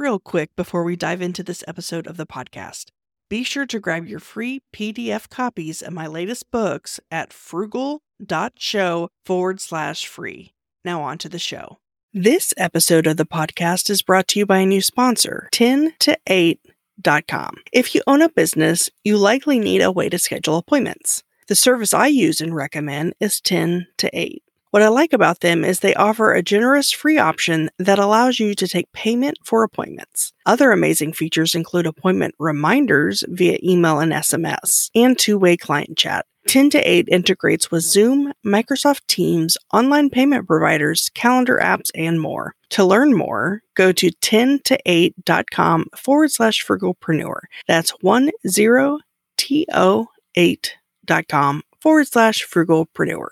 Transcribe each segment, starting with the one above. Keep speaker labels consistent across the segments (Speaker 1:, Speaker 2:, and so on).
Speaker 1: real quick before we dive into this episode of the podcast. Be sure to grab your free PDF copies of my latest books at frugal.show forward slash free. Now, on to the show. This episode of the podcast is brought to you by a new sponsor, 10 to 8.com. If you own a business, you likely need a way to schedule appointments. The service I use and recommend is 10 to 8. What I like about them is they offer a generous free option that allows you to take payment for appointments. Other amazing features include appointment reminders via email and SMS, and two way client chat. 10 to 8 integrates with Zoom, Microsoft Teams, online payment providers, calendar apps, and more. To learn more, go to 10 to 8.com forward slash frugalpreneur. That's 10to8.com forward slash frugalpreneur.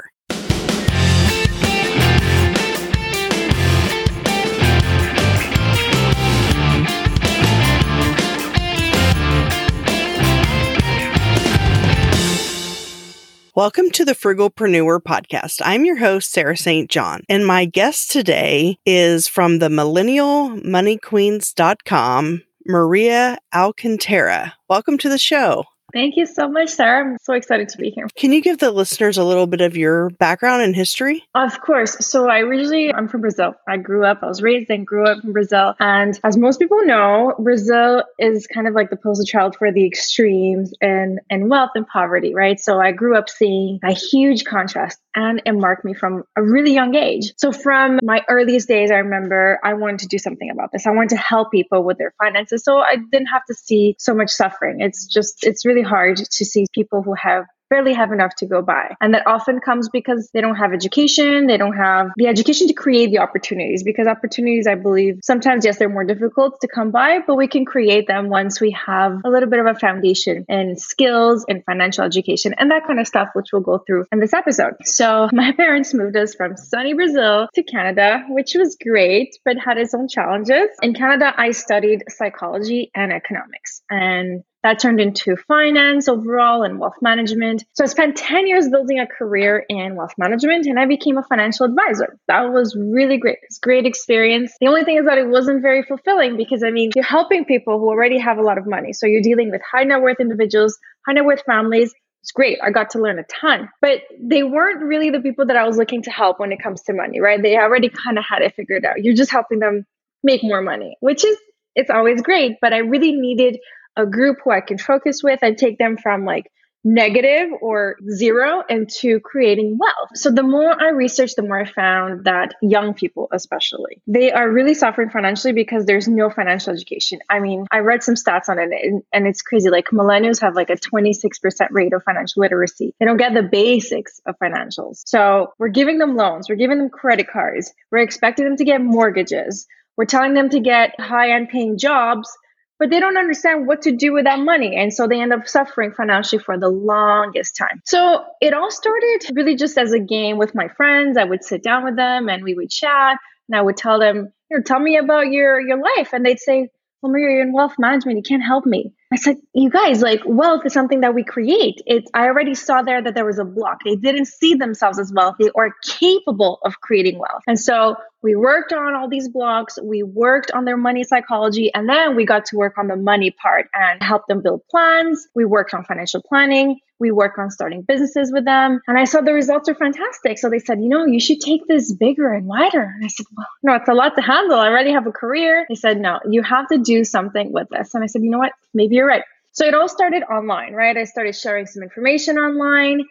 Speaker 1: Welcome to the Frugalpreneur podcast. I'm your host, Sarah St. John, and my guest today is from the millennialmoneyqueens.com, Maria Alcantara. Welcome to the show.
Speaker 2: Thank you so much, Sarah. I'm so excited to be here.
Speaker 1: Can you give the listeners a little bit of your background and history?
Speaker 2: Of course. So I originally I'm from Brazil. I grew up, I was raised and grew up in Brazil. And as most people know, Brazil is kind of like the poster child for the extremes and and wealth and poverty, right? So I grew up seeing a huge contrast and marked me from a really young age. So from my earliest days, I remember I wanted to do something about this. I wanted to help people with their finances. So I didn't have to see so much suffering. It's just it's really hard to see people who have barely have enough to go by. And that often comes because they don't have education. They don't have the education to create the opportunities because opportunities, I believe, sometimes, yes, they're more difficult to come by, but we can create them once we have a little bit of a foundation in skills and financial education and that kind of stuff, which we'll go through in this episode. So my parents moved us from sunny Brazil to Canada, which was great, but had its own challenges. In Canada, I studied psychology and economics. And that turned into finance overall and wealth management. So I spent 10 years building a career in wealth management and I became a financial advisor. That was really great. It's great experience. The only thing is that it wasn't very fulfilling because I mean, you're helping people who already have a lot of money. So you're dealing with high net worth individuals, high net worth families. It's great. I got to learn a ton, but they weren't really the people that I was looking to help when it comes to money, right? They already kind of had it figured out. You're just helping them make more money, which is it's always great, but I really needed a group who I can focus with and take them from like negative or zero into creating wealth. So the more I researched, the more I found that young people, especially, they are really suffering financially because there's no financial education. I mean, I read some stats on it and, and it's crazy. Like millennials have like a 26% rate of financial literacy. They don't get the basics of financials. So we're giving them loans. We're giving them credit cards. We're expecting them to get mortgages. We're telling them to get high end paying jobs but they don't understand what to do with that money. And so they end up suffering financially for the longest time. So it all started really just as a game with my friends. I would sit down with them and we would chat and I would tell them, you know, tell me about your, your life. And they'd say, well, Maria, you're in wealth management. You can't help me. I said, you guys, like wealth is something that we create. It's, I already saw there that there was a block. They didn't see themselves as wealthy or capable of creating wealth. And so we worked on all these blocks. We worked on their money psychology. And then we got to work on the money part and help them build plans. We worked on financial planning. We worked on starting businesses with them. And I saw the results are fantastic. So they said, you know, you should take this bigger and wider. And I said, well, no, it's a lot to handle. I already have a career. They said, no, you have to do something with this. And I said, you know what? Maybe you're right. So it all started online, right? I started sharing some information online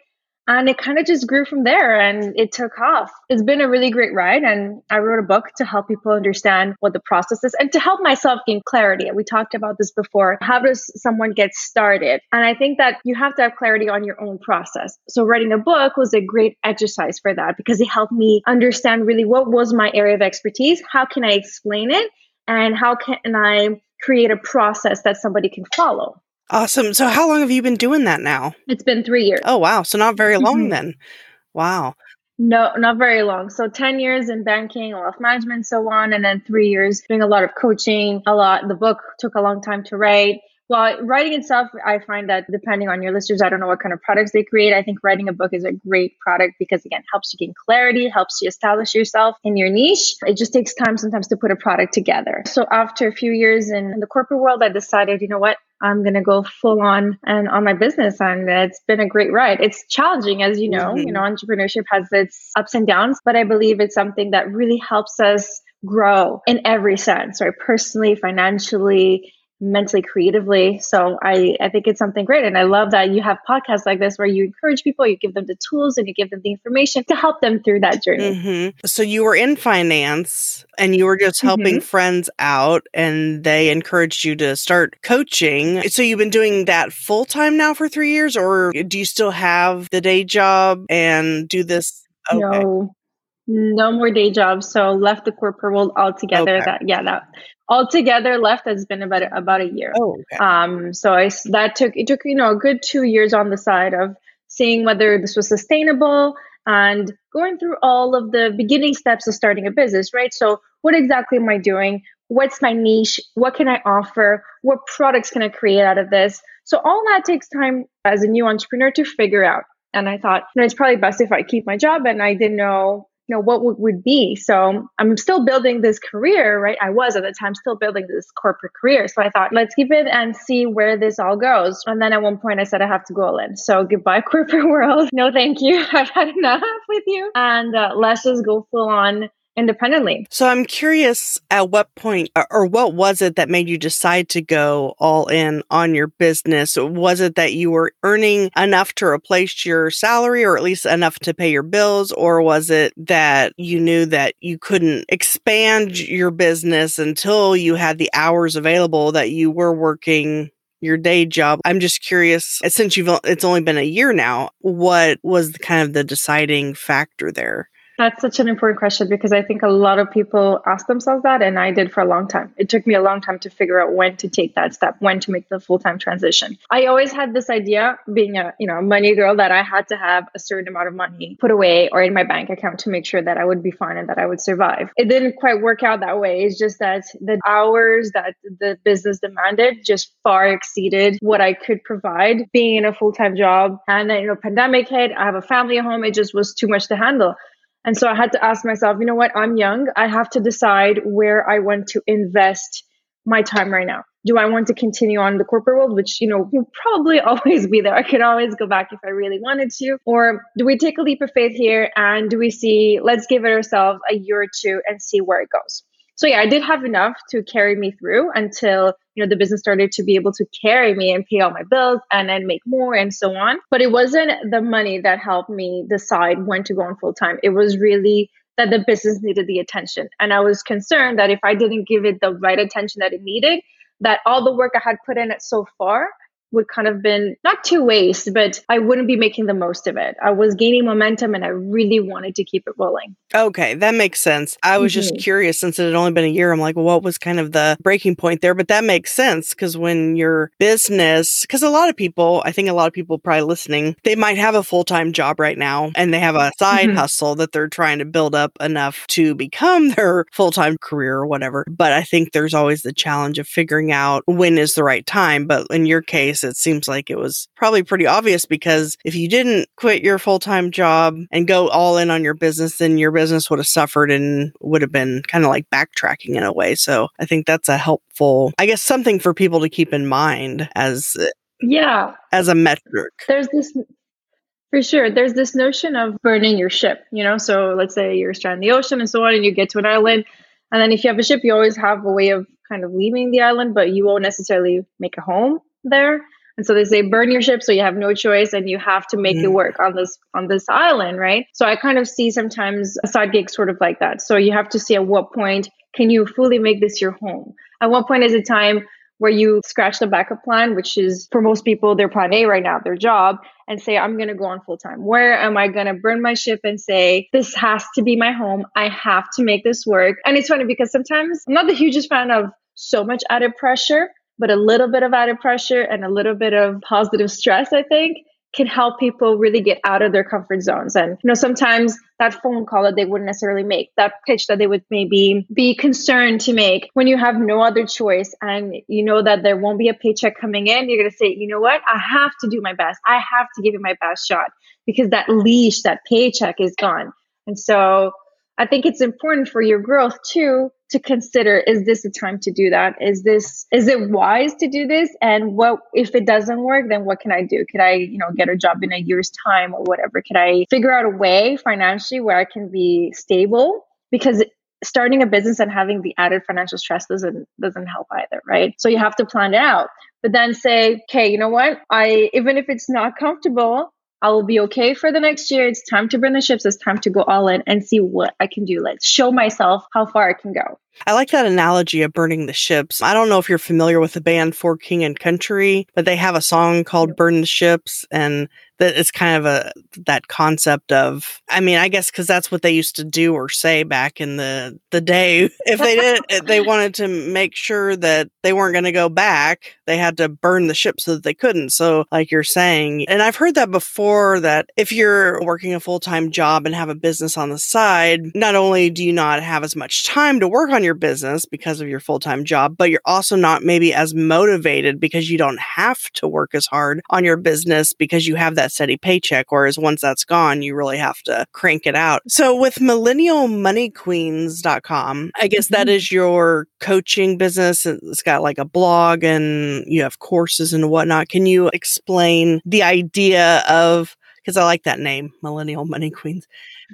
Speaker 2: and it kind of just grew from there and it took off. It's been a really great ride. And I wrote a book to help people understand what the process is and to help myself gain clarity. We talked about this before. How does someone get started? And I think that you have to have clarity on your own process. So writing a book was a great exercise for that because it helped me understand really what was my area of expertise. How can I explain it? And how can I create a process that somebody can follow?
Speaker 1: Awesome. So, how long have you been doing that now?
Speaker 2: It's been three years.
Speaker 1: Oh, wow. So, not very long mm-hmm. then. Wow.
Speaker 2: No, not very long. So 10 years in banking, wealth management, so on. And then three years doing a lot of coaching, a lot. The book took a long time to write. Well, writing itself, I find that depending on your listeners, I don't know what kind of products they create. I think writing a book is a great product because, again, helps you gain clarity, helps you establish yourself in your niche. It just takes time sometimes to put a product together. So, after a few years in the corporate world, I decided, you know what? I'm going to go full on and on my business. And it's been a great ride. It's challenging, as you know, mm-hmm. you know, entrepreneurship has its ups and downs, but I believe it's something that really helps us grow in every sense, right? Personally, financially, mentally creatively so i i think it's something great and i love that you have podcasts like this where you encourage people you give them the tools and you give them the information to help them through that journey
Speaker 1: mm-hmm. so you were in finance and you were just helping mm-hmm. friends out and they encouraged you to start coaching so you've been doing that full time now for three years or do you still have the day job and do this
Speaker 2: okay. no no more day jobs so left the corporate world altogether okay. that yeah that altogether left has been about about a year. Oh, okay. um, so I that took it took you know a good two years on the side of seeing whether this was sustainable and going through all of the beginning steps of starting a business. Right. So what exactly am I doing? What's my niche? What can I offer? What products can I create out of this? So all that takes time as a new entrepreneur to figure out. And I thought, you know, it's probably best if I keep my job. And I didn't know you know what would, would be. So i'm still building this career right? I was at the time still building this corporate career. So i thought let's keep it and see where this all goes. And then at one point i said i have to go all in. So goodbye corporate world. No thank you. I've had enough with you. And uh, let's just go full on independently.
Speaker 1: So I'm curious at what point uh, or what was it that made you decide to go all in on your business? Was it that you were earning enough to replace your salary or at least enough to pay your bills? Or was it that you knew that you couldn't expand your business until you had the hours available that you were working your day job. I'm just curious, since you've it's only been a year now, what was the kind of the deciding factor there?
Speaker 2: That's such an important question because I think a lot of people ask themselves that, and I did for a long time. It took me a long time to figure out when to take that step, when to make the full time transition. I always had this idea, being a you know money girl, that I had to have a certain amount of money put away or in my bank account to make sure that I would be fine and that I would survive. It didn't quite work out that way. It's just that the hours that the business demanded just far exceeded what I could provide. Being in a full time job, and then you know, pandemic hit. I have a family at home. It just was too much to handle. And so I had to ask myself, you know what? I'm young. I have to decide where I want to invest my time right now. Do I want to continue on the corporate world, which, you know, will probably always be there? I could always go back if I really wanted to. Or do we take a leap of faith here and do we see, let's give it ourselves a year or two and see where it goes? So yeah, I did have enough to carry me through until you know the business started to be able to carry me and pay all my bills and then make more and so on. But it wasn't the money that helped me decide when to go on full time. It was really that the business needed the attention. And I was concerned that if I didn't give it the right attention that it needed, that all the work I had put in it so far would kind of been not to waste, but I wouldn't be making the most of it. I was gaining momentum and I really wanted to keep it rolling.
Speaker 1: Okay, that makes sense. I was mm-hmm. just curious since it had only been a year. I'm like, well, what was kind of the breaking point there? But that makes sense because when your business, because a lot of people, I think a lot of people probably listening, they might have a full time job right now and they have a side mm-hmm. hustle that they're trying to build up enough to become their full time career or whatever. But I think there's always the challenge of figuring out when is the right time. But in your case, case, it seems like it was probably pretty obvious because if you didn't quit your full time job and go all in on your business, then your business would have suffered and would have been kind of like backtracking in a way. So I think that's a helpful, I guess, something for people to keep in mind as
Speaker 2: yeah
Speaker 1: as a metric.
Speaker 2: There's this for sure. There's this notion of burning your ship, you know? So let's say you're stranded in the ocean and so on, and you get to an island. And then if you have a ship, you always have a way of kind of leaving the island, but you won't necessarily make a home there. And so they say burn your ship so you have no choice and you have to make mm. it work on this on this island, right? So I kind of see sometimes a side gig sort of like that. So you have to see at what point can you fully make this your home? At what point is it time where you scratch the backup plan, which is for most people their plan A right now, their job, and say, I'm going to go on full time. Where am I going to burn my ship and say, this has to be my home? I have to make this work. And it's funny because sometimes I'm not the hugest fan of so much added pressure but a little bit of added pressure and a little bit of positive stress, I think, can help people really get out of their comfort zones. And, you know, sometimes that phone call that they wouldn't necessarily make, that pitch that they would maybe be concerned to make when you have no other choice and you know that there won't be a paycheck coming in, you're to say, you know what? I have to do my best. I have to give it my best shot because that leash, that paycheck is gone. And so I think it's important for your growth too to consider is this a time to do that? Is this is it wise to do this? And what if it doesn't work then what can i do? Could i you know get a job in a year's time or whatever? Could i figure out a way financially where i can be stable? Because starting a business and having the added financial stress doesn't doesn't help either right? So you have to plan it out. But then say okay you know what? I even if it's not comfortable I will be okay for the next year. It's time to burn the ships. It's time to go all in and see what I can do. Let's show myself how far I can go.
Speaker 1: I like that analogy of burning the ships. I don't know if you're familiar with the band For King and Country, but they have a song called Burn the Ships and that it's kind of a that concept of I mean, I guess cuz that's what they used to do or say back in the the day. If they did they wanted to make sure that they weren't going to go back, they had to burn the ship so that they couldn't. So like you're saying, and I've heard that before that if you're working a full-time job and have a business on the side, not only do you not have as much time to work on your business because of your full time job, but you're also not maybe as motivated because you don't have to work as hard on your business because you have that steady paycheck. Whereas once that's gone, you really have to crank it out. So with millennialmoneyqueens.com, I guess that mm-hmm. is your coaching business. It's got like a blog and you have courses and whatnot. Can you explain the idea of because I like that name, Millennial Money Queens.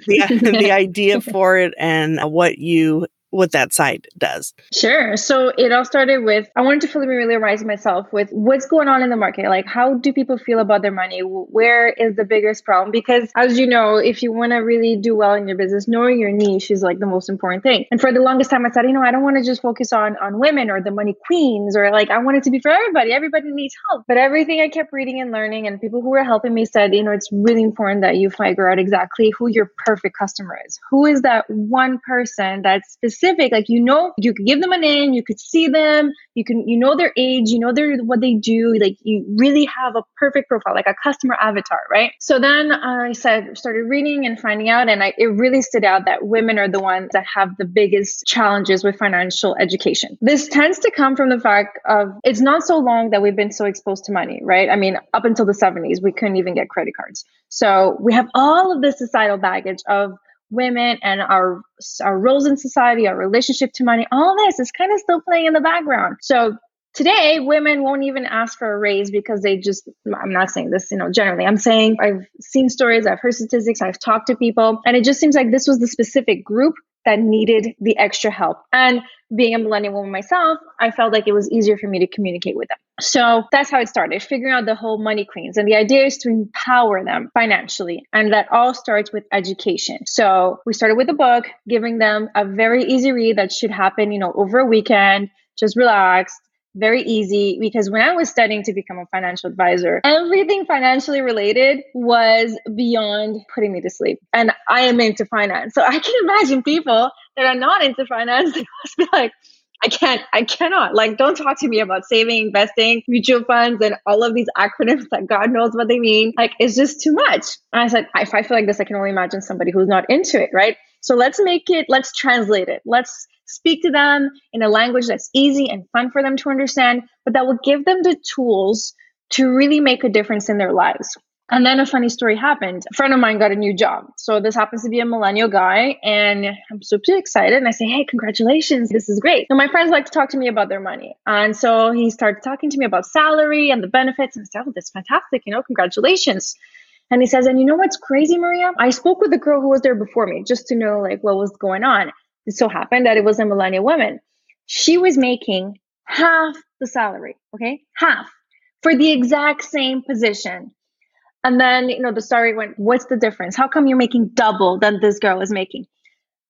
Speaker 1: The, the idea for it and what you what that site does.
Speaker 2: Sure. So it all started with I wanted to familiarize myself with what's going on in the market. Like, how do people feel about their money? Where is the biggest problem? Because as you know, if you want to really do well in your business, knowing your niche is like the most important thing. And for the longest time, I said, you know, I don't want to just focus on on women or the money queens or like I want it to be for everybody. Everybody needs help. But everything I kept reading and learning, and people who were helping me said, you know, it's really important that you figure out exactly who your perfect customer is. Who is that one person that's specific specific like you know you could give them a name you could see them you can you know their age you know their what they do like you really have a perfect profile like a customer avatar right? So then i said started reading and finding out and I, it really stood out that women are the ones that have the biggest challenges with financial education. This tends to come from the fact of it's not so long that we've been so exposed to money right? I mean up until the 70s we couldn't even get credit cards. So we have all of this societal baggage of women and our our roles in society, our relationship to money, all this is kind of still playing in the background. So today women won't even ask for a raise because they just i'm not saying this you know generally i'm saying i've seen stories i've heard statistics i've talked to people and it just seems like this was the specific group that needed the extra help. And being a millennial woman myself, I felt like it was easier for me to communicate with them. So that's how it started, figuring out the whole money queens. And the idea is to empower them financially. And that all starts with education. So we started with a book, giving them a very easy read that should happen, you know, over a weekend, just relaxed very easy because when I was studying to become a financial advisor, everything financially related was beyond putting me to sleep. And I am into finance. So I can imagine people that are not into finance, they must be like, I can't, I cannot. Like, don't talk to me about saving, investing, mutual funds, and all of these acronyms that God knows what they mean. Like, it's just too much. And I said, if I feel like this, I can only imagine somebody who's not into it, right? So let's make it, let's translate it. Let's speak to them in a language that's easy and fun for them to understand, but that will give them the tools to really make a difference in their lives. And then a funny story happened. A friend of mine got a new job. So this happens to be a millennial guy. And I'm super excited. And I say, Hey, congratulations. This is great. And my friends like to talk to me about their money. And so he started talking to me about salary and the benefits. And I said, Oh, that's fantastic. You know, congratulations. And he says, And you know what's crazy, Maria? I spoke with the girl who was there before me just to know like what was going on. It so happened that it was a millennial woman. She was making half the salary, okay? Half for the exact same position. And then, you know, the story went, what's the difference? How come you're making double than this girl is making?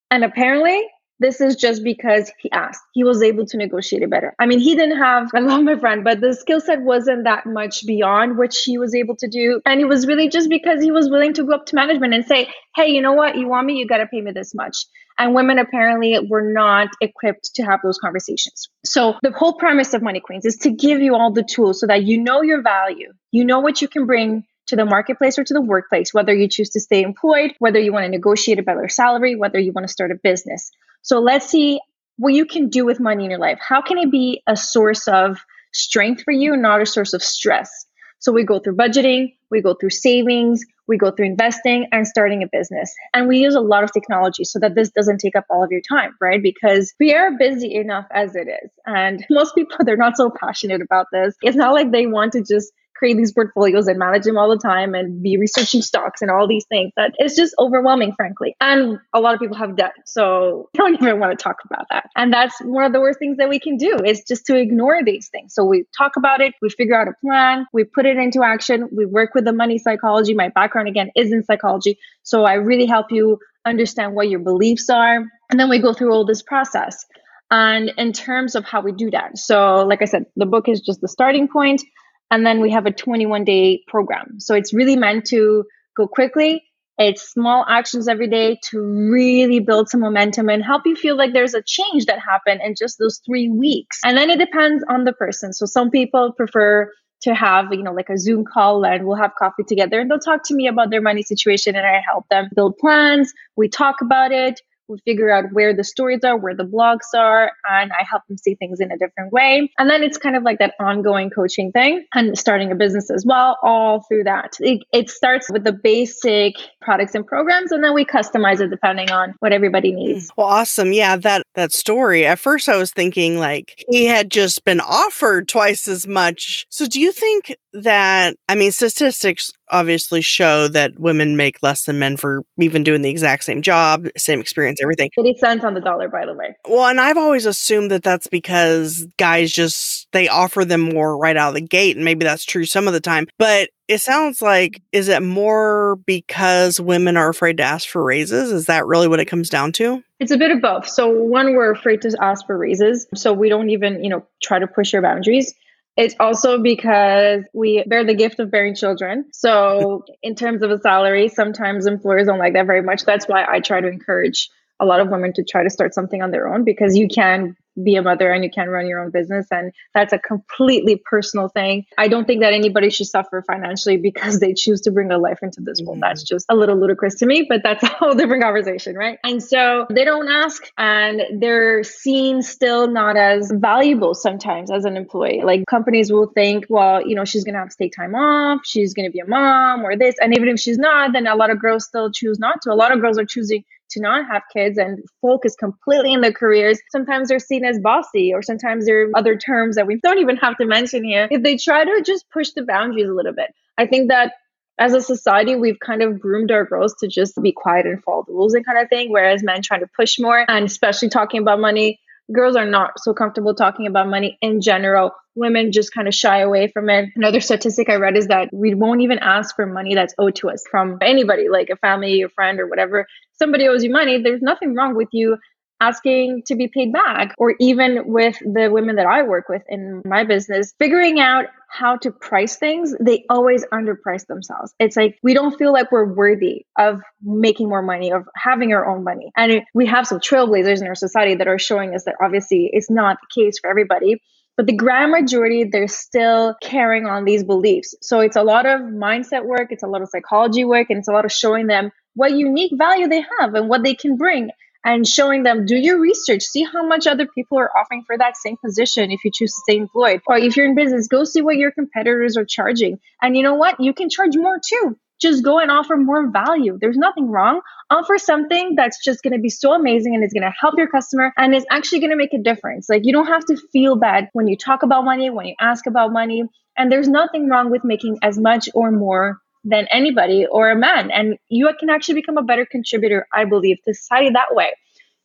Speaker 2: And apparently, this is just because he asked. He was able to negotiate it better. I mean, he didn't have, I love my friend, but the skill set wasn't that much beyond what she was able to do. And it was really just because he was willing to go up to management and say, hey, you know what? You want me? You got to pay me this much. And women apparently were not equipped to have those conversations. So the whole premise of Money Queens is to give you all the tools so that you know your value, you know what you can bring to the marketplace or to the workplace, whether you choose to stay employed, whether you want to negotiate a better salary, whether you want to start a business. So let's see what you can do with money in your life. How can it be a source of strength for you, not a source of stress? So we go through budgeting, we go through savings, we go through investing and starting a business. And we use a lot of technology so that this doesn't take up all of your time, right? Because we are busy enough as it is. And most people, they're not so passionate about this. It's not like they want to just create these portfolios and manage them all the time and be researching stocks and all these things that it's just overwhelming frankly. And a lot of people have debt so I don't even want to talk about that. And that's one of the worst things that we can do is just to ignore these things. So we talk about it we figure out a plan we put it into action we work with the money psychology. My background again is in psychology. So i really help you understand what your beliefs are and then we go through all this process. And in terms of how we do that so like i said the book is just the starting point and then we have a 21 day program. So it's really meant to go quickly. It's small actions every day to really build some momentum and help you feel like there's a change that happened in just those three weeks. And then it depends on the person. So some people prefer to have, you know, like a Zoom call and we'll have coffee together and they'll talk to me about their money situation and I help them build plans. We talk about it we figure out where the stories are, where the blogs are, and I help them see things in a different way. And then it's kind of like that ongoing coaching thing and starting a business as well, all through that. It, it starts with the basic products and programs, and then we customize it depending on what everybody hmm. needs.
Speaker 1: Well, awesome. Yeah, that that story. At first I was thinking like he had just been offered twice as much. So do you think that I mean statistics obviously show that women make less than men for even doing the exact same job, same experience, everything.
Speaker 2: 80 cents on the dollar, by the way.
Speaker 1: Well, and I've always assumed that that's because guys just, they offer them more right out of the gate. And maybe that's true some of the time. But it sounds like, is it more because women are afraid to ask for raises? Is that really what it comes down to?
Speaker 2: It's a bit of both. So one, we're afraid to ask for raises. So we don't even, you know, try to push our boundaries. It's also because we bear the gift of bearing children. So, in terms of a salary, sometimes employers don't like that very much. That's why I try to encourage a lot of women to try to start something on their own because you can be a mother and you can run your own business and that's a completely personal thing. I don't think that anybody should suffer financially because they choose to bring a life into this world. Mm-hmm. that's just a little ludicrous to me but that's a whole different conversation right? And so they don't ask and they're seen still not as valuable sometimes as an employee. Like companies will think well you know she's gonna have to take time off she's gonna be a mom or this and even if she's not then a lot of girls still choose not to. A lot of girls are choosing to not have kids and focus completely in their careers. Sometimes they're seen as bossy, or sometimes there are other terms that we don't even have to mention here. If they try to just push the boundaries a little bit, I think that as a society, we've kind of groomed our girls to just be quiet and follow the rules and kind of thing, whereas men try to push more and especially talking about money girls are not so comfortable talking about money in general. Women just kind of shy away from it. Another statistic I read is that we won't even ask for money that's owed to us from anybody, like a family, a friend, or whatever. Somebody owes you money. There's nothing wrong with you asking to be paid back or even with the women that I work with in my business figuring out how to price things they always underprice themselves. It's like we don't feel like we're worthy of making more money of having our own money. And we have some trailblazers in our society that are showing us that obviously it's not the case for everybody but the grand majority they're still carrying on these beliefs. So it's a lot of mindset work it's a lot of psychology work and it's a lot of showing them what unique value they have and what they can bring and showing them do your research. See how much other people are offering for that same position if you choose to stay employed. Or if you're in business go see what your competitors are charging. And you know what? You can charge more too. Just go and offer more value. There's nothing wrong. Offer something that's just going to be so amazing and it's going to help your customer and it's actually going to make a difference. Like you don't have to feel bad when you talk about money when you ask about money. And there's nothing wrong with making as much or more than anybody or a man. And you can actually become a better contributor, I believe, to society that way.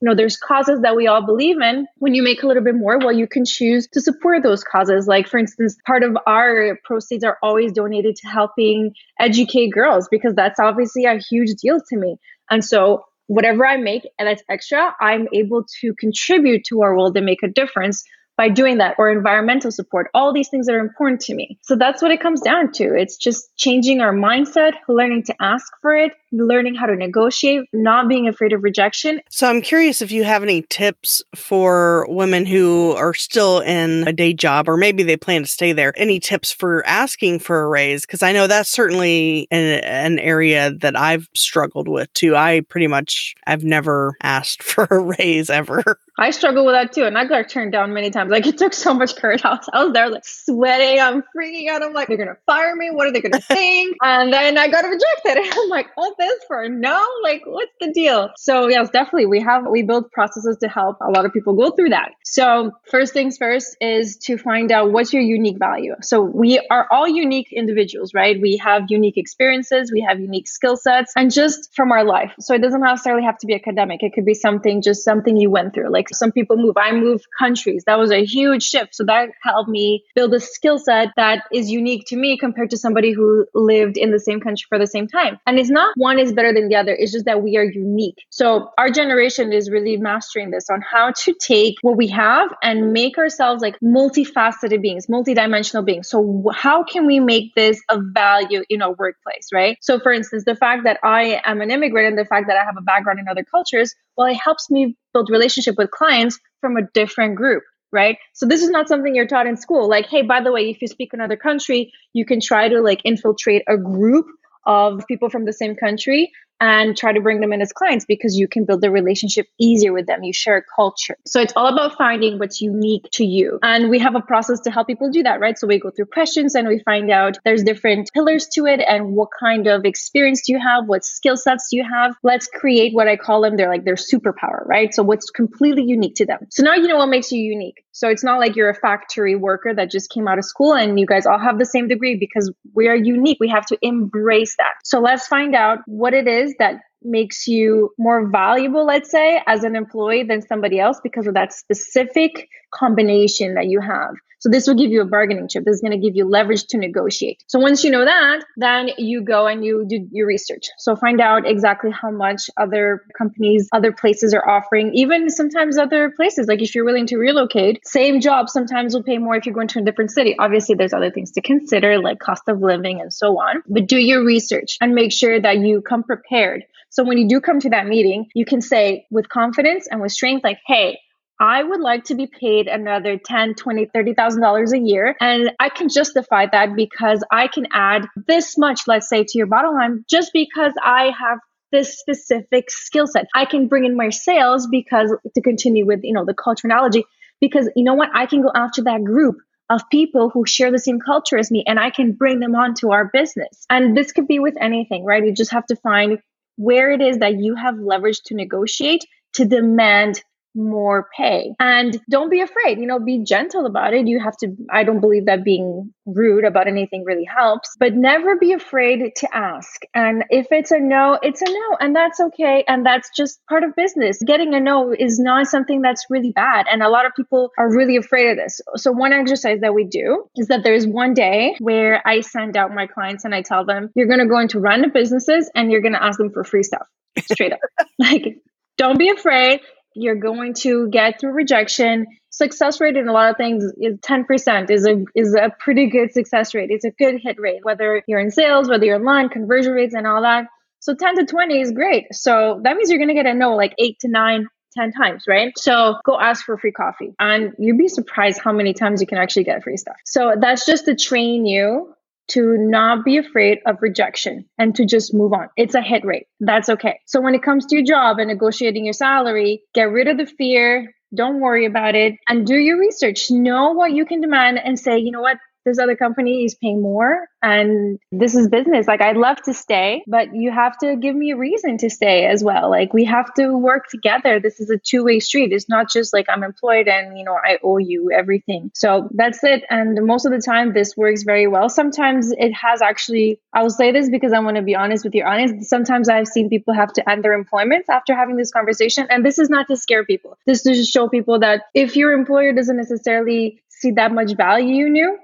Speaker 2: You know, there's causes that we all believe in. When you make a little bit more, well, you can choose to support those causes. Like, for instance, part of our proceeds are always donated to helping educate girls because that's obviously a huge deal to me. And so, whatever I make and that's extra, I'm able to contribute to our world and make a difference by doing that or environmental support, all these things that are important to me. So that's what it comes down to. It's just changing our mindset, learning to ask for it, learning how to negotiate, not being afraid of rejection.
Speaker 1: So I'm curious if you have any tips for women who are still in a day job or maybe they plan to stay there. Any tips for asking for a raise? Because I know that's certainly an, an area that I've struggled with too. I pretty much, I've never asked for a raise ever.
Speaker 2: I struggle with that too. And I got turned down many times. Like it took so much courage. I was, I was there like sweating. I'm freaking out. I'm like, they're to fire me. What are they to think? and then I got rejected. And I'm like, all this for no? Like, what's the deal? So yes, definitely. We have, we build processes to help a lot of people go through that. So first things first is to find out what's your unique value. So we are all unique individuals, right? We have unique experiences. We have unique skill sets and just from our life. So it doesn't necessarily have to be academic. It could be something, just something you went through. Like some people move. I moved countries. That was a huge shift. So that helped me build a skill set that is unique to me compared to somebody who lived in the same country for the same time. And it's not one is better than the other. It's just that we are unique. So our generation is really mastering this on how to take what we have and make ourselves like multifaceted beings, multidimensional beings. So how can we make this a value in our workplace, right? So for instance, the fact that I am an immigrant and the fact that I have a background in other cultures, well, it helps me build relationship with clients from a different group right? So this is not something you're taught in school. Like hey by the way if you speak another country you can try to like infiltrate a group of people from the same country and try to bring them in as clients because you can build the relationship easier with them. You share a culture. So it's all about finding what's unique to you. And we have a process to help people do that, right? So we go through questions and we find out there's different pillars to it and what kind of experience do you have? What skill sets do you have? Let's create what I call them. They're like their superpower, right? So what's completely unique to them. So now you know what makes you unique. So it's not like you're a factory worker that just came out of school and you guys all have the same degree because we are unique. We have to embrace that. So let's find out what it is that makes you more valuable, let's say, as an employee than somebody else because of that specific combination that you have. So this will give you a bargaining chip. This is going to give you leverage to negotiate. So once you know that, then you go and you do your research. So find out exactly how much other companies, other places are offering, even sometimes other places. Like if you're willing to relocate, same job sometimes will pay more if you're going to a different city. Obviously, there's other things to consider like cost of living and so on. But do your research and make sure that you come prepared. So when you do come to that meeting, you can say with confidence and with strength, like, hey, I would like to be paid another 10, 20, 30,000 dollars a year. And I can justify that because I can add this much, let's say, to your bottom line just because I have this specific skill set. I can bring in more sales because to continue with, you know, the culture analogy, because you know what? I can go after that group of people who share the same culture as me and I can bring them onto our business. And this could be with anything, right? You just have to find where it is that you have leverage to negotiate to demand more pay. And don't be afraid, you know, be gentle about it. You have to, I don't believe that being rude about anything really helps, but never be afraid to ask. And if it's a no, it's a no, and that's okay. And that's just part of business. Getting a no is not something that's really bad. And a lot of people are really afraid of this. So, one exercise that we do is that there's one day where I send out my clients and I tell them, you're going to go into random businesses and you're going to ask them for free stuff straight up. like, don't be afraid you're going to get through rejection. Success rate in a lot of things is 10% is a is a pretty good success rate. It's a good hit rate, whether you're in sales, whether you're online, conversion rates and all that. So 10 to 20 is great. So that means you're to get a no like eight to nine 10 times, right? So go ask for free coffee and you'd be surprised how many times you can actually get free stuff. So that's just to train you to not be afraid of rejection and to just move on. It's a hit rate. That's okay. So when it comes to your job and negotiating your salary, get rid of the fear. Don't worry about it and do your research. Know what you can demand and say, you know what? This other company is paying more and this is business. Like I'd love to stay, but you have to give me a reason to stay as well. Like we have to work together. This is a two-way street. It's not just like I'm employed and you know I owe you everything. So that's it. And most of the time this works very well. Sometimes it has actually I will say this because I want to be honest with your audience. Sometimes I've seen people have to end their employment after having this conversation. And this is not to scare people. This is to show people that if your employer doesn't necessarily see that much value in you,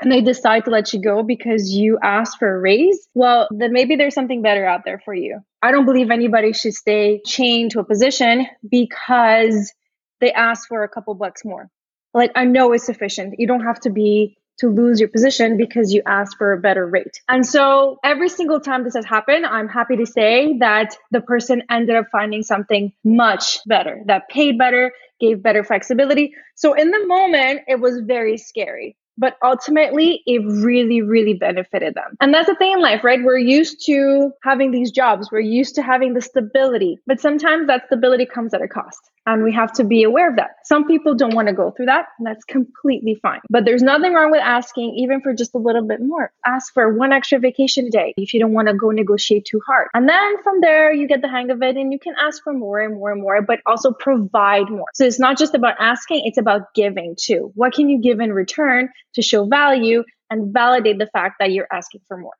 Speaker 2: and they decide to let you go because you asked for a raise, well, then maybe there's something better out there for you. I don't believe anybody should stay chained to a position because they asked for a couple bucks more. like I know it's sufficient. You don't have to be to lose your position because you asked for a better rate. And so every single time this has happened, I'm happy to say that the person ended up finding something much better that paid better, gave better flexibility. So in the moment, it was very scary but ultimately it really really benefited them and that's the thing in life right we're used to having these jobs we're used to having the stability but sometimes that stability comes at a cost and we have to be aware of that. Some people don't want to go through that, and that's completely fine. But there's nothing wrong with asking, even for just a little bit more. Ask for one extra vacation day if you don't want to go negotiate too hard. And then from there, you get the hang of it and you can ask for more and more and more, but also provide more. So it's not just about asking, it's about giving too. What can you give in return to show value and validate the fact that you're asking for more?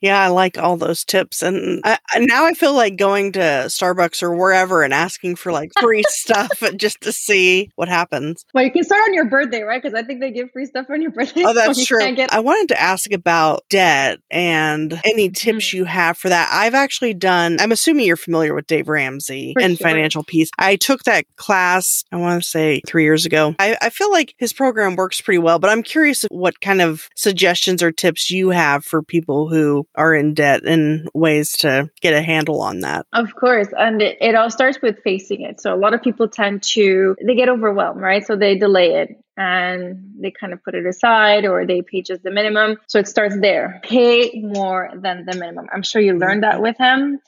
Speaker 1: Yeah, I like all those tips. And I, now I feel like going to Starbucks or wherever and asking for like free stuff just to see what happens.
Speaker 2: Well, you can start on your birthday, right? Because I think they give free stuff on your birthday.
Speaker 1: Oh, that's so true. Get- I wanted to ask about debt and any tips mm-hmm. you have for that. I've actually done, I'm assuming you're familiar with Dave Ramsey for and sure. Financial Peace. I took that class, I want to say three years ago. I, I feel like his program works pretty well, but I'm curious what kind of suggestions or tips you have for people who are in debt and ways to get a handle on that.
Speaker 2: Of course. And it, it all starts with facing it. So a lot of people tend to, they get overwhelmed, right? So they delay it and they kind of put it aside or they pay just the minimum. So it starts there. Pay more than the minimum. I'm sure you learned that with him.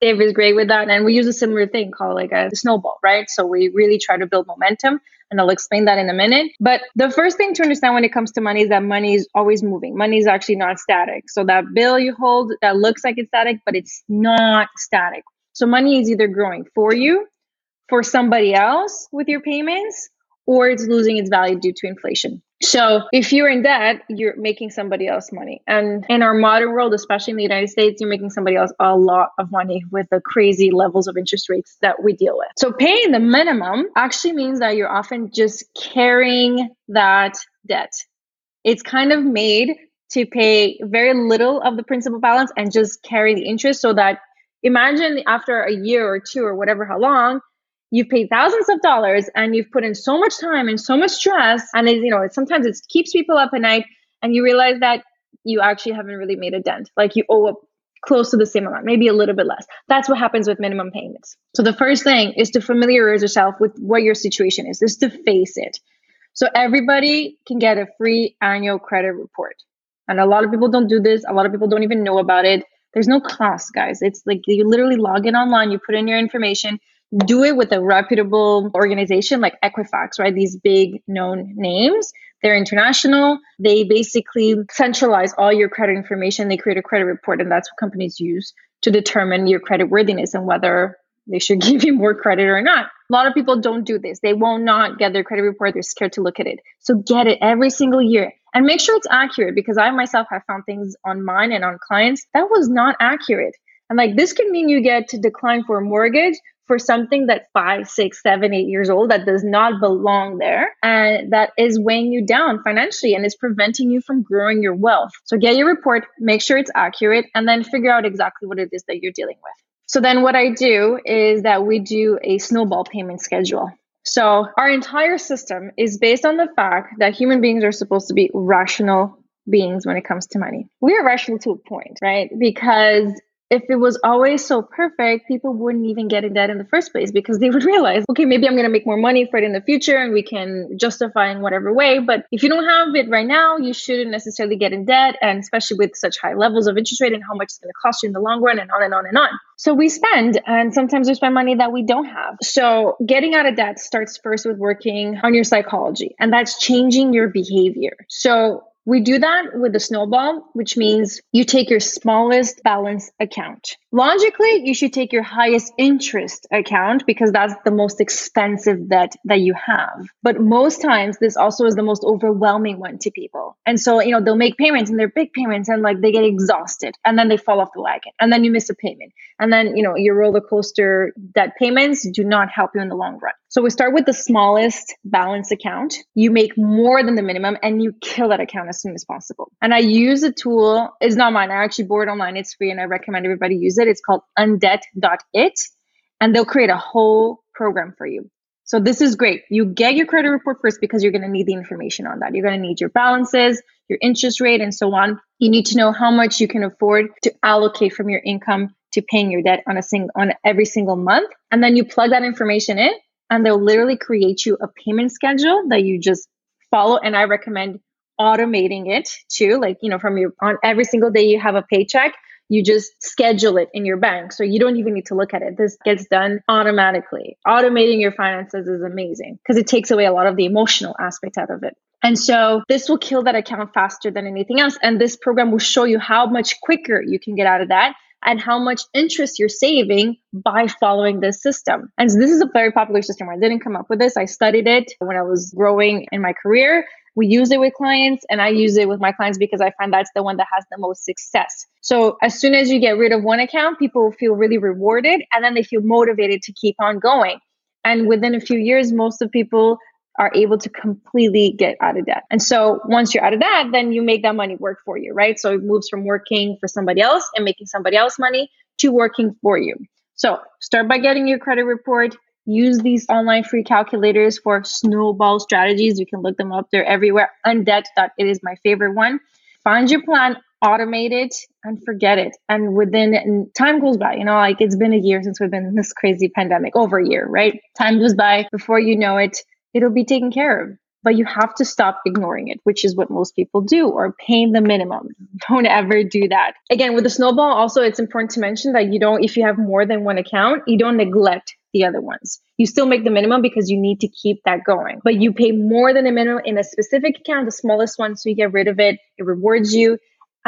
Speaker 2: Dave is great with that. And we use a similar thing called like a snowball, right? So we really try to build momentum. And I'll explain that in a minute. But the first thing to understand when it comes to money is that money is always moving. Money is actually not static. So that bill you hold that looks like it's static, but it's not static. So money is either growing for you, for somebody else with your payments, or it's losing its value due to inflation. So if you're in debt, you're making somebody else money. And in our modern world, especially in the United States, you're making somebody else a lot of money with the crazy levels of interest rates that we deal with. So paying the minimum actually means that you're often just carrying that debt. It's kind of made to pay very little of the principal balance and just carry the interest so that imagine after a year or two or whatever how long you've paid thousands of dollars and you've put in so much time and so much stress. And it, you know sometimes it keeps people up at night and you realize that you actually haven't really made a dent. Like you owe up close to the same amount maybe a little bit less. That's what happens with minimum payments. So the first thing is to familiarize yourself with what your situation is is to face it. So everybody can get a free annual credit report. And a lot of people don't do this. A lot of people don't even know about it. There's no cost guys. It's like you literally log in online you put in your information do it with a reputable organization like Equifax, right? These big known names. They're international. They basically centralize all your credit information. They create a credit report, and that's what companies use to determine your credit worthiness and whether they should give you more credit or not. A lot of people don't do this. They will not get their credit report. They're scared to look at it. So get it every single year and make sure it's accurate because I myself have found things on mine and on clients that was not accurate. And like this can mean you get to decline for a mortgage for something that's five, six, seven, eight years old that does not belong there and that is weighing you down financially and is preventing you from growing your wealth. So get your report, make sure it's accurate, and then figure out exactly what it is that you're dealing with. So then what I do is that we do a snowball payment schedule. So our entire system is based on the fact that human beings are supposed to be rational beings when it comes to money. We are rational to a point, right? Because if it was always so perfect, people wouldn't even get in debt in the first place because they would realize, okay, maybe I'm going to make more money for it in the future and we can justify in whatever way. But if you don't have it right now, you shouldn't necessarily get in debt. And especially with such high levels of interest rate and how much it's going to cost you in the long run and on and on and on. So we spend, and sometimes we spend money that we don't have. So getting out of debt starts first with working on your psychology, and that's changing your behavior. So we do that with the snowball, which means you take your smallest balance account. Logically, you should take your highest interest account because that's the most expensive debt that you have. But most times, this also is the most overwhelming one to people. And so, you know, they'll make payments and they're big payments and like they get exhausted and then they fall off the wagon and then you miss a payment. And then, you know, your roller coaster debt payments do not help you in the long run. So we start with the smallest balance account. You make more than the minimum and you kill that account as soon as possible. And I use a tool, it's not mine. I actually bought it online. It's free and I recommend everybody use it. It's called undebt.it and they'll create a whole program for you. So this is great. You get your credit report first because you're going to need the information on that. You're going to need your balances, your interest rate, and so on. You need to know how much you can afford to allocate from your income to paying your debt on a single on every single month. And then you plug that information in and they'll literally create you a payment schedule that you just follow. And I recommend automating it too. Like, you know, from your on every single day you have a paycheck, you just schedule it in your bank. So you don't even need to look at it. This gets done automatically. Automating your finances is amazing because it takes away a lot of the emotional aspect out of it. And so this will kill that account faster than anything else. And this program will show you how much quicker you can get out of that and how much interest you're saving by following this system. And so this is a very popular system. I didn't come up with this. I studied it when I was growing in my career. We use it with clients and I use it with my clients because I find that's the one that has the most success. So as soon as you get rid of one account, people feel really rewarded and then they feel motivated to keep on going. And within a few years, most of people are able to completely get out of debt. And so once you're out of debt, then you make that money work for you, right? So it moves from working for somebody else and making somebody else money to working for you. So start by getting your credit report. Use these online free calculators for snowball strategies. You can look them up. They're everywhere. Undebt. It is my favorite one. Find your plan, automate it, and forget it. And within time goes by, you know, like it's been a year since we've been in this crazy pandemic, over a year, right? Time goes by before you know it it'll be taken care of. But you have to stop ignoring it, which is what most people do, or paying the minimum. Don't ever do that. Again, with the snowball, also, it's important to mention that you don't, if you have more than one account, you don't neglect the other ones. You still make the minimum because you need to keep that going. But you pay more than a minimum in a specific account, the smallest one, so you get rid of it. It rewards you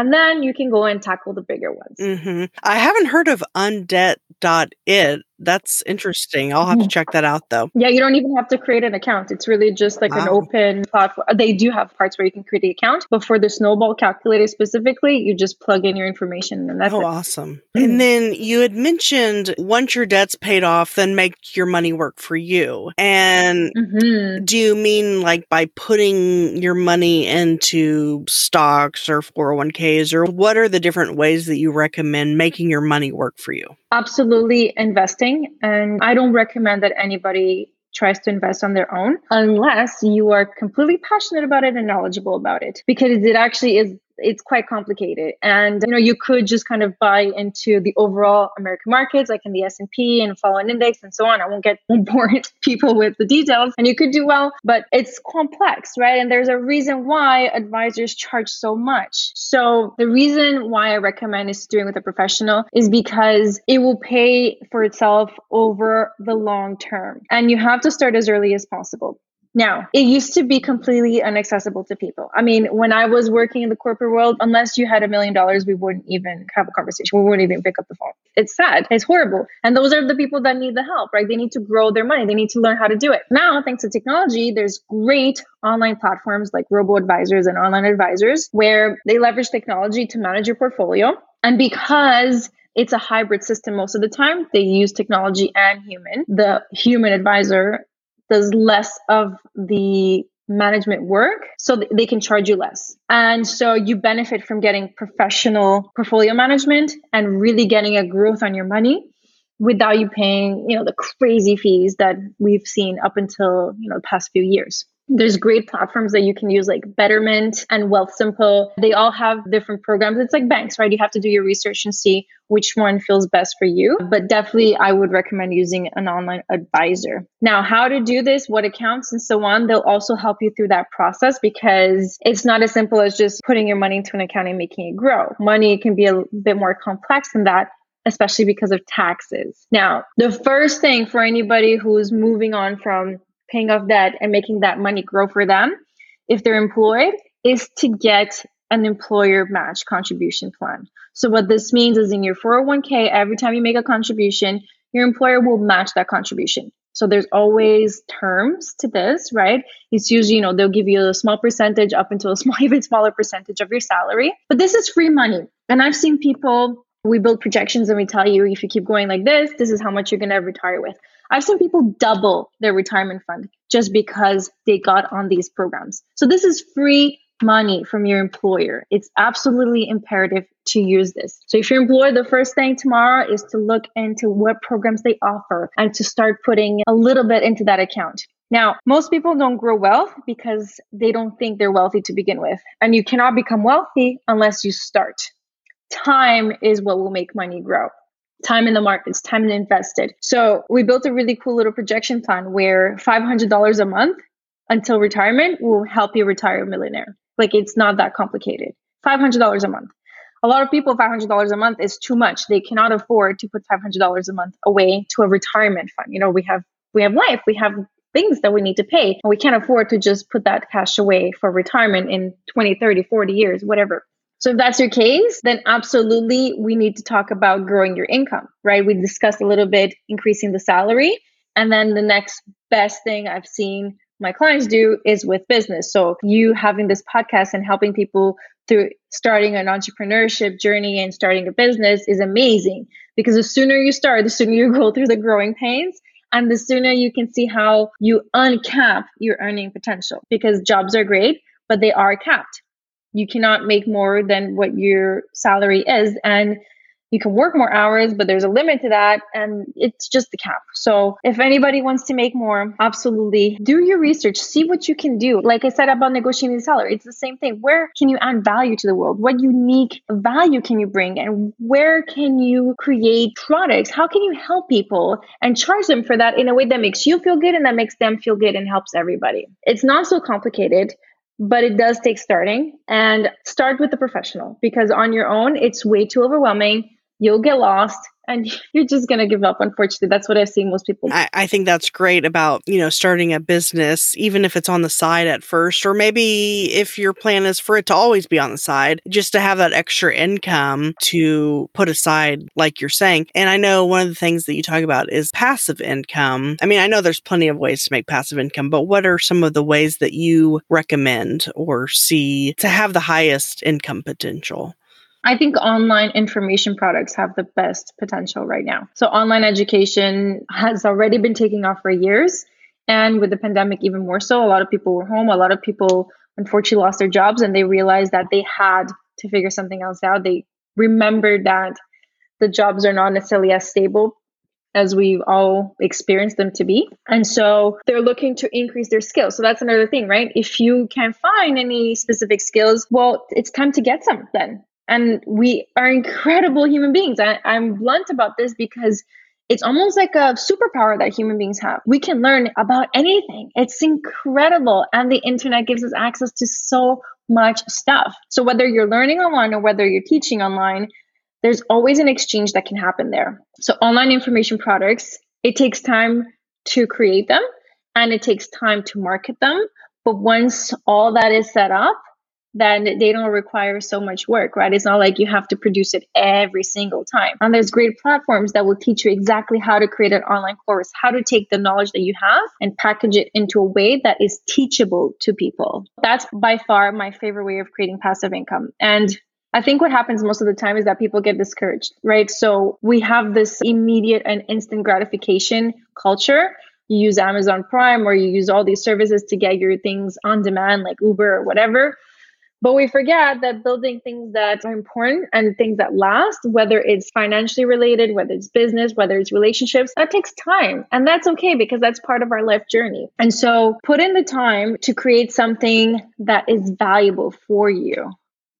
Speaker 2: and then you can go and tackle the bigger ones.
Speaker 1: Mm-hmm. I haven't heard of undebt.it. That's interesting. I'll have to check that out though.
Speaker 2: Yeah, you don't even have to create an account. It's really just like wow. an open platform. They do have parts where you can create the account, but for the snowball calculator specifically, you just plug in your information and that's
Speaker 1: oh,
Speaker 2: it.
Speaker 1: awesome. Mm-hmm. And then you had mentioned once your debt's paid off, then make your money work for you. And mm-hmm. do you mean like by putting your money into stocks or 401ks or what are the different ways that you recommend making your money work for you?
Speaker 2: Absolutely investing. And I don't recommend that anybody tries to invest on their own unless you are completely passionate about it and knowledgeable about it because it actually is it's quite complicated. And you know you could just kind of buy into the overall american markets like in the s&p and follow an index and so on. I won't get bored people with the details and you could do well but it's complex right? And there's a reason why advisors charge so much. So the reason why i recommend is doing with a professional is because it will pay for itself over the long term. And you have to start as early as possible now, it used to be completely inaccessible to people. I mean, when I was working in the corporate world, unless you had a million dollars, we wouldn't even have a conversation. We wouldn't even pick up the phone. It's sad. It's horrible. And those are the people that need the help, right? They need to grow their money. They need to learn how to do it. Now, thanks to technology, there's great online platforms like robo advisors and online advisors where they leverage technology to manage your portfolio. And because it's a hybrid system most of the time. They use technology and human. The human advisor does less of the management work so they can charge you less. And so you benefit from getting professional portfolio management and really getting a growth on your money without you paying, you know, the crazy fees that we've seen up until, you know, the past few years. There's great platforms that you can use like Betterment and Wealthsimple. They all have different programs. It's like banks, right? You have to do your research and see which one feels best for you. But definitely, I would recommend using an online advisor. Now, how to do this, what accounts, and so on, they'll also help you through that process because it's not as simple as just putting your money into an account and making it grow. Money can be a bit more complex than that especially because of taxes. Now, the first thing for anybody who's moving on from paying off debt and making that money grow for them if they're employed is to get an employer match contribution plan. So what this means is in your 401k, every time you make a contribution, your employer will match that contribution. So there's always terms to this, right? It's usually, you know, they'll give you a small percentage up until a small, even smaller percentage of your salary. But this is free money. And I've seen people, we build projections and we tell you if you keep going like this, this is how much you're going to retire with. I've seen people double their retirement fund just because they got on these programs. So this is free money from your employer. It's absolutely imperative to use this. So if your employer, the first thing tomorrow is to look into what programs they offer and to start putting a little bit into that account. Now, most people don't grow wealth because they don't think they're wealthy to begin with. And you cannot become wealthy unless you start. Time is what will make money grow. Time in the markets, time invested. So we built a really cool little projection plan where $500 a month until retirement will help you retire a millionaire. Like it's not that complicated. $500 a month. A lot of people, $500 a month is too much. They cannot afford to put $500 a month away to a retirement fund. You know, we have we have life, we have things that we need to pay. And we can't afford to just put that cash away for retirement in 20, 30, 40 years, whatever. So if that's your case, then absolutely we need to talk about growing your income, right? We discussed a little bit increasing the salary. And then the next best thing I've seen my clients do is with business. So you having this podcast and helping people through starting an entrepreneurship journey and starting a business is amazing because the sooner you start, the sooner you go through the growing pains and the sooner you can see how you uncap your earning potential because jobs are great, but they are capped. You cannot make more than what your salary is. And you can work more hours, but there's a limit to that. And it's just the cap. So if anybody wants to make more, absolutely do your research, see what you can do. Like I said about negotiating salary, it's the same thing. Where can you add value to the world? What unique value can you bring? And where can you create products? How can you help people and charge them for that in a way that makes you feel good and that makes them feel good and helps everybody? It's not so complicated but it does take starting. And start with the professional because on your own it's way too overwhelming. You'll get lost and you're just going to give up unfortunately. That's what i've seen most people
Speaker 1: I, I, think that's great about you know starting a business even if it's on the side at first or maybe if your plan is for it to always be on the side just to have that extra income to put aside like you're saying. And i know one of the things that you talk about is passive income. I mean i know there's plenty of ways to make passive income but what are some of the ways that you recommend or see to have the highest income potential
Speaker 2: I think online information products have the best potential right now. So, online education has already been taking off for years. And with the pandemic, even more so, a lot of people were home. A lot of people unfortunately lost their jobs and they realized that they had to figure something else out. They remembered that the jobs are not necessarily as stable as we've all experienced them to be. And so they're looking to increase their skills. So that's another thing, right? If you can't find any specific skills, well, it's time to get some then. And we are incredible human beings. I, I'm blunt about this because it's almost like a superpower that human beings have. We can learn about anything. It's incredible. And the internet gives us access to so much stuff. So whether you're learning online or whether you're teaching online, there's always an exchange that can happen there. So online information products, it takes time to create them and it takes time to market them. But once all that is set up, then they don't require so much work, right? It's not like you have to produce it every single time. And there's great platforms that will teach you exactly how to create an online course, how to take the knowledge that you have and package it into a way that is teachable to people. That's by far my favorite way of creating passive income. And I think what happens most of the time is that people get discouraged, right? So we have this immediate and instant gratification culture you use Amazon Prime or you use all these services to get your things on demand, like Uber or whatever. But we forget that building things that are important and things that last, whether it's financially related, whether it's business, whether it's relationships, that takes time. And that's okay because that's part of our life journey. And so put in the time to create something that is valuable for you.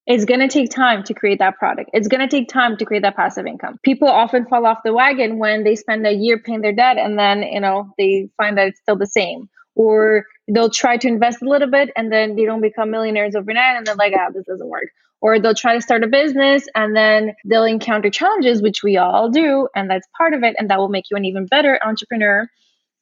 Speaker 2: It's going to take time to create that product. It's going to take time to create that passive income. People often fall off the wagon when they spend a year paying their debt and then, you know, they find that it's still the same or they'll try to invest a little bit and then they don't become millionaires overnight and they're like ah this doesn't work. Or they'll try to start a business and then they'll encounter challenges which we all do and that's part of it and that will make you an even better entrepreneur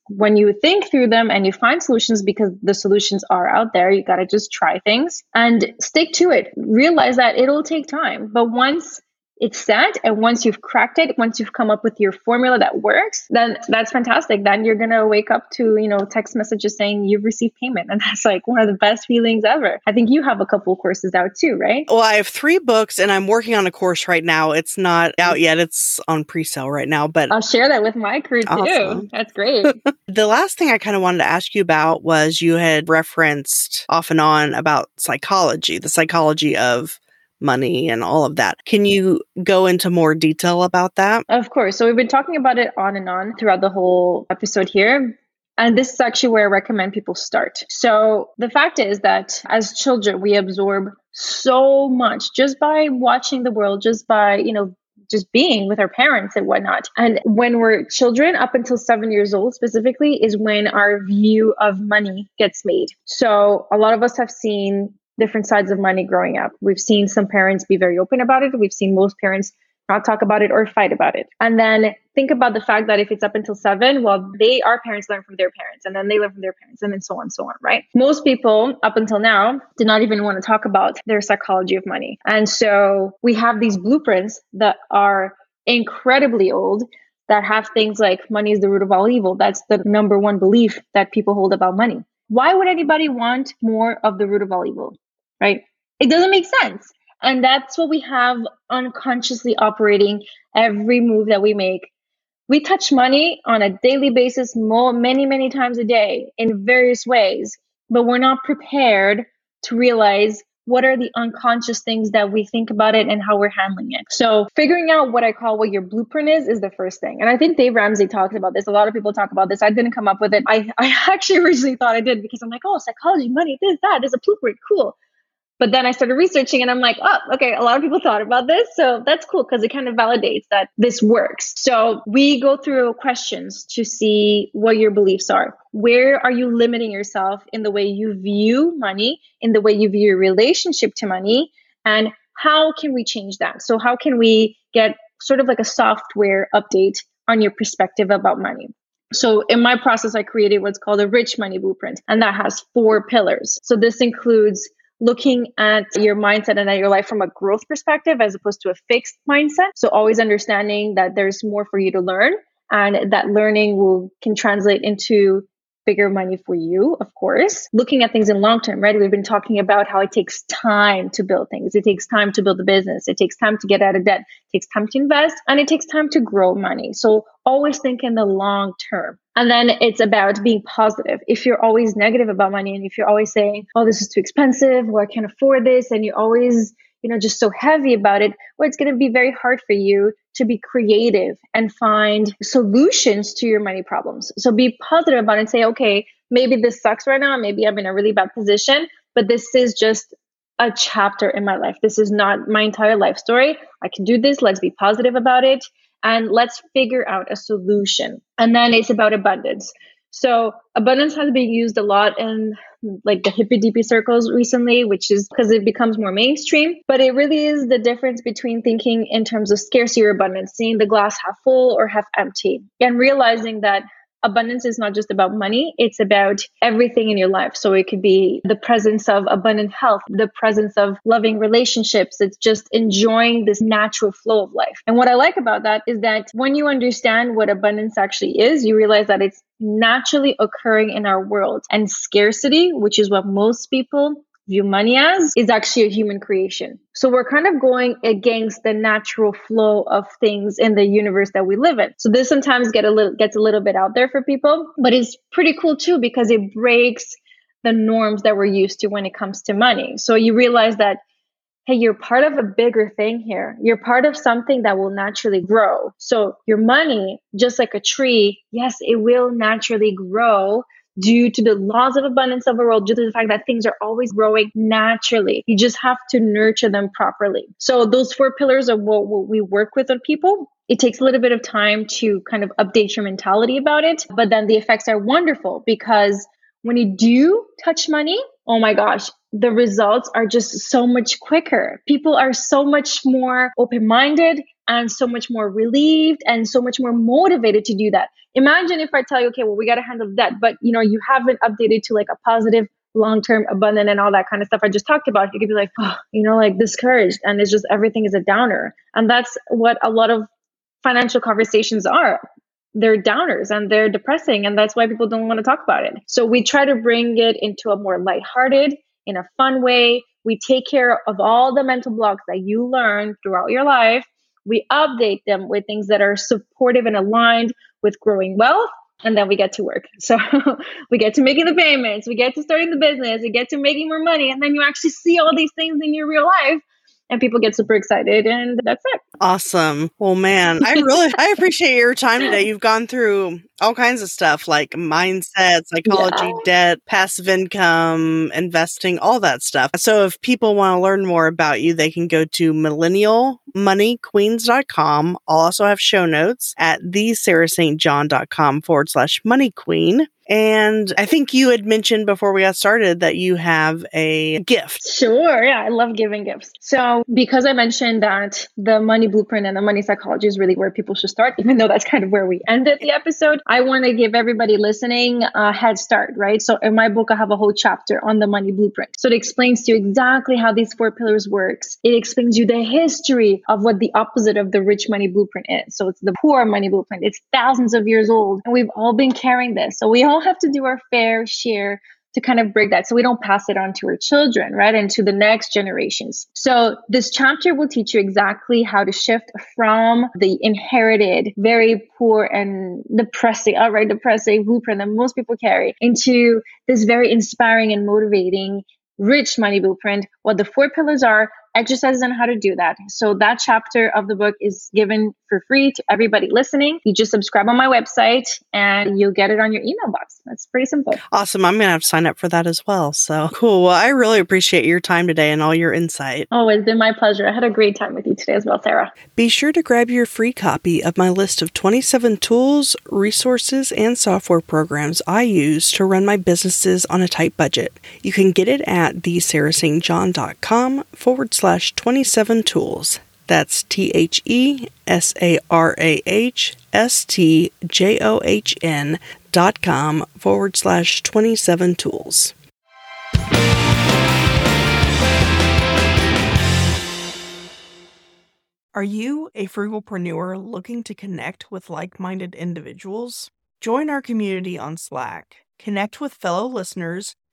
Speaker 2: when you think through them and you find solutions because the solutions are out there. You got to just try things and stick to it. Realize that it'll take time but once it's set and once you've cracked it once you've come up with your formula that works then that's fantastic. Then you're going to wake up to you know text messages saying you've received payment and that's like one of the best feelings ever. I think you have a couple courses out too right?
Speaker 1: Well i have three books and i'm working on a course right now. It's not out yet. It's on pre-sale right now but
Speaker 2: i'll share that with my crew too. Awesome. that's great.
Speaker 1: The last thing i kind of wanted to ask you about was you had referenced off and on about psychology the psychology of money and all of that. Can you go into more detail about that?
Speaker 2: Of course. So we've been talking about it on and on throughout the whole episode here. And this is actually where I recommend people start. So the fact is that as children, we absorb so much just by watching the world, just by, you know, just being with our parents and whatnot. And when we're children, up until seven years old specifically, is when our view of money gets made. So a lot of us have seen different sides of money growing up. We've seen some parents be very open about it. We've seen most parents not talk about it or fight about it. And then think about the fact that if it's up until seven, well, they, our parents learn from their parents and then they learn from their parents and then so on and so on, right? Most people up until now did not even want to talk about their psychology of money. And so we have these blueprints that are incredibly old that have things like money is the root of all evil. That's the number one belief that people hold about money. Why would anybody want more of the root of all evil? Right? It doesn't make sense. And that's what we have unconsciously operating every move that we make. We touch money on a daily basis, more, many, many times a day in various ways, but we're not prepared to realize what are the unconscious things that we think about it and how we're handling it. So figuring out what I call what your blueprint is is the first thing. And I think Dave Ramsey talks about this. A lot of people talk about this. I didn't come up with it. I, I actually originally thought I did because I'm like, oh, psychology, money, this, that, there's a blueprint. Cool. But then I started researching and I'm like, oh, okay, a lot of people thought about this. So that's cool because it kind of validates that this works. So we go through questions to see what your beliefs are. Where are you limiting yourself in the way you view money, in the way you view your relationship to money? And how can we change that? So, how can we get sort of like a software update on your perspective about money? So in my process, I created what's called a rich money blueprint, and that has four pillars. So this includes looking at your mindset and at your life from a growth perspective as opposed to a fixed mindset. So always understanding that there's more for you to learn and that learning will can translate into bigger money for you, of course. Looking at things in long term, right? We've been talking about how it takes time to build things. It takes time to build a business. It takes time to get out of debt. It takes time to invest and it takes time to grow money. So always think in the long term. And then it's about being positive. If you're always negative about money and if you're always saying, oh, this is too expensive or I can't afford this, and you're always you know just so heavy about it well it's going to be very hard for you to be creative and find solutions to your money problems. So be positive about it and say okay maybe this sucks right now maybe i'm in a really bad position but this is just a chapter in my life. This is not my entire life story. I can do this. Let's be positive about it and let's figure out a solution. And then it's about abundance. So abundance has been used a lot in like the hippy dippy circles recently, which is because it becomes more mainstream. But it really is the difference between thinking in terms of scarcity or abundance, seeing the glass half full or half empty, and realizing that abundance is not just about money, it's about everything in your life. So it could be the presence of abundant health, the presence of loving relationships. It's just enjoying this natural flow of life. And what I like about that is that when you understand what abundance actually is, you realize that it's naturally occurring in our world. And scarcity, which is what most people view money as is actually a human creation. So we're kind of going against the natural flow of things in the universe that we live in. So this sometimes get a little gets a little bit out there for people, but it's pretty cool too because it breaks the norms that we're used to when it comes to money. So you realize that hey, you're part of a bigger thing here. You're part of something that will naturally grow. So your money, just like a tree, yes, it will naturally grow due to the laws of abundance of the world, due to the fact that things are always growing naturally. You just have to nurture them properly. So those four pillars are what, what we work with on people. It takes a little bit of time to kind of update your mentality about it, but then the effects are wonderful because when you do touch money, oh my gosh, the results are just so much quicker. People are so much more open minded and so much more relieved and so much more motivated to do that. Imagine if I tell you, okay, well, we got to handle that, but you know, you haven't updated to like a positive long term abundant and all that kind of stuff I just talked about, you could be like, oh, you know, like discouraged. And it's just everything is a downer. And that's what a lot of financial conversations are. They're downers and they're depressing. And that's why people don't want to talk about it. So we try to bring it into a more lighthearted, in a fun way. We take care of all the mental blocks that you learn throughout your life. We update them with things that are supportive and aligned with growing wealth and then we get to work. So we get to making the payments, we get to starting the business, we get to making more money, and then you actually see all these things in your real life and people get super excited and that's it.
Speaker 1: Awesome. Well man i really i appreciate your time today. You've gone through all kinds of stuff like mindset psychology yeah. debt passive income investing all that stuff. So if people want to learn more about you they can go to millennialmoneyqueens.com i'll also have show notes at thesarahstjohn.com forward slash money queen and I think you had mentioned before we got started that you have a gift.
Speaker 2: Sure. Yeah, I love giving gifts. So, because I mentioned that the money blueprint and the money psychology is really where people should start, even though that's kind of where we ended the episode, I want to give everybody listening a head start, right? So, in my book, I have a whole chapter on the money blueprint. So, it explains to you exactly how these four pillars works. It explains you the history of what the opposite of the rich money blueprint is. So, it's the poor money blueprint. It's thousands of years old, and we've all been carrying this. So, we all all have to do our fair share to kind of break that so we don't pass it on to our children, right? And to the next generations. So this chapter will teach you exactly how to shift from the inherited, very poor and depressing, outright depressing blueprint that most people carry into this very inspiring and motivating rich money blueprint, what the four pillars are, exercises on how to do that. So that chapter of the book is given for free to everybody listening. You just subscribe on my website and you'll get it on your email box. That's pretty simple.
Speaker 1: Awesome. I'm going to have to sign up for that as well. So cool. Well, I really appreciate your time today and all your insight.
Speaker 2: Oh, it's been my pleasure. I had a great time with you today as well, Sarah.
Speaker 1: Be sure to grab your free copy of my list of 27 tools, resources, and software programs I use to run my businesses on a tight budget. You can get it at thesarahstjohn.com forward slash 27 tools. That's T H E S A R A H S T J O H N dot com forward slash 27 tools. Are you a frugalpreneur looking to connect with like minded individuals? Join our community on Slack, connect with fellow listeners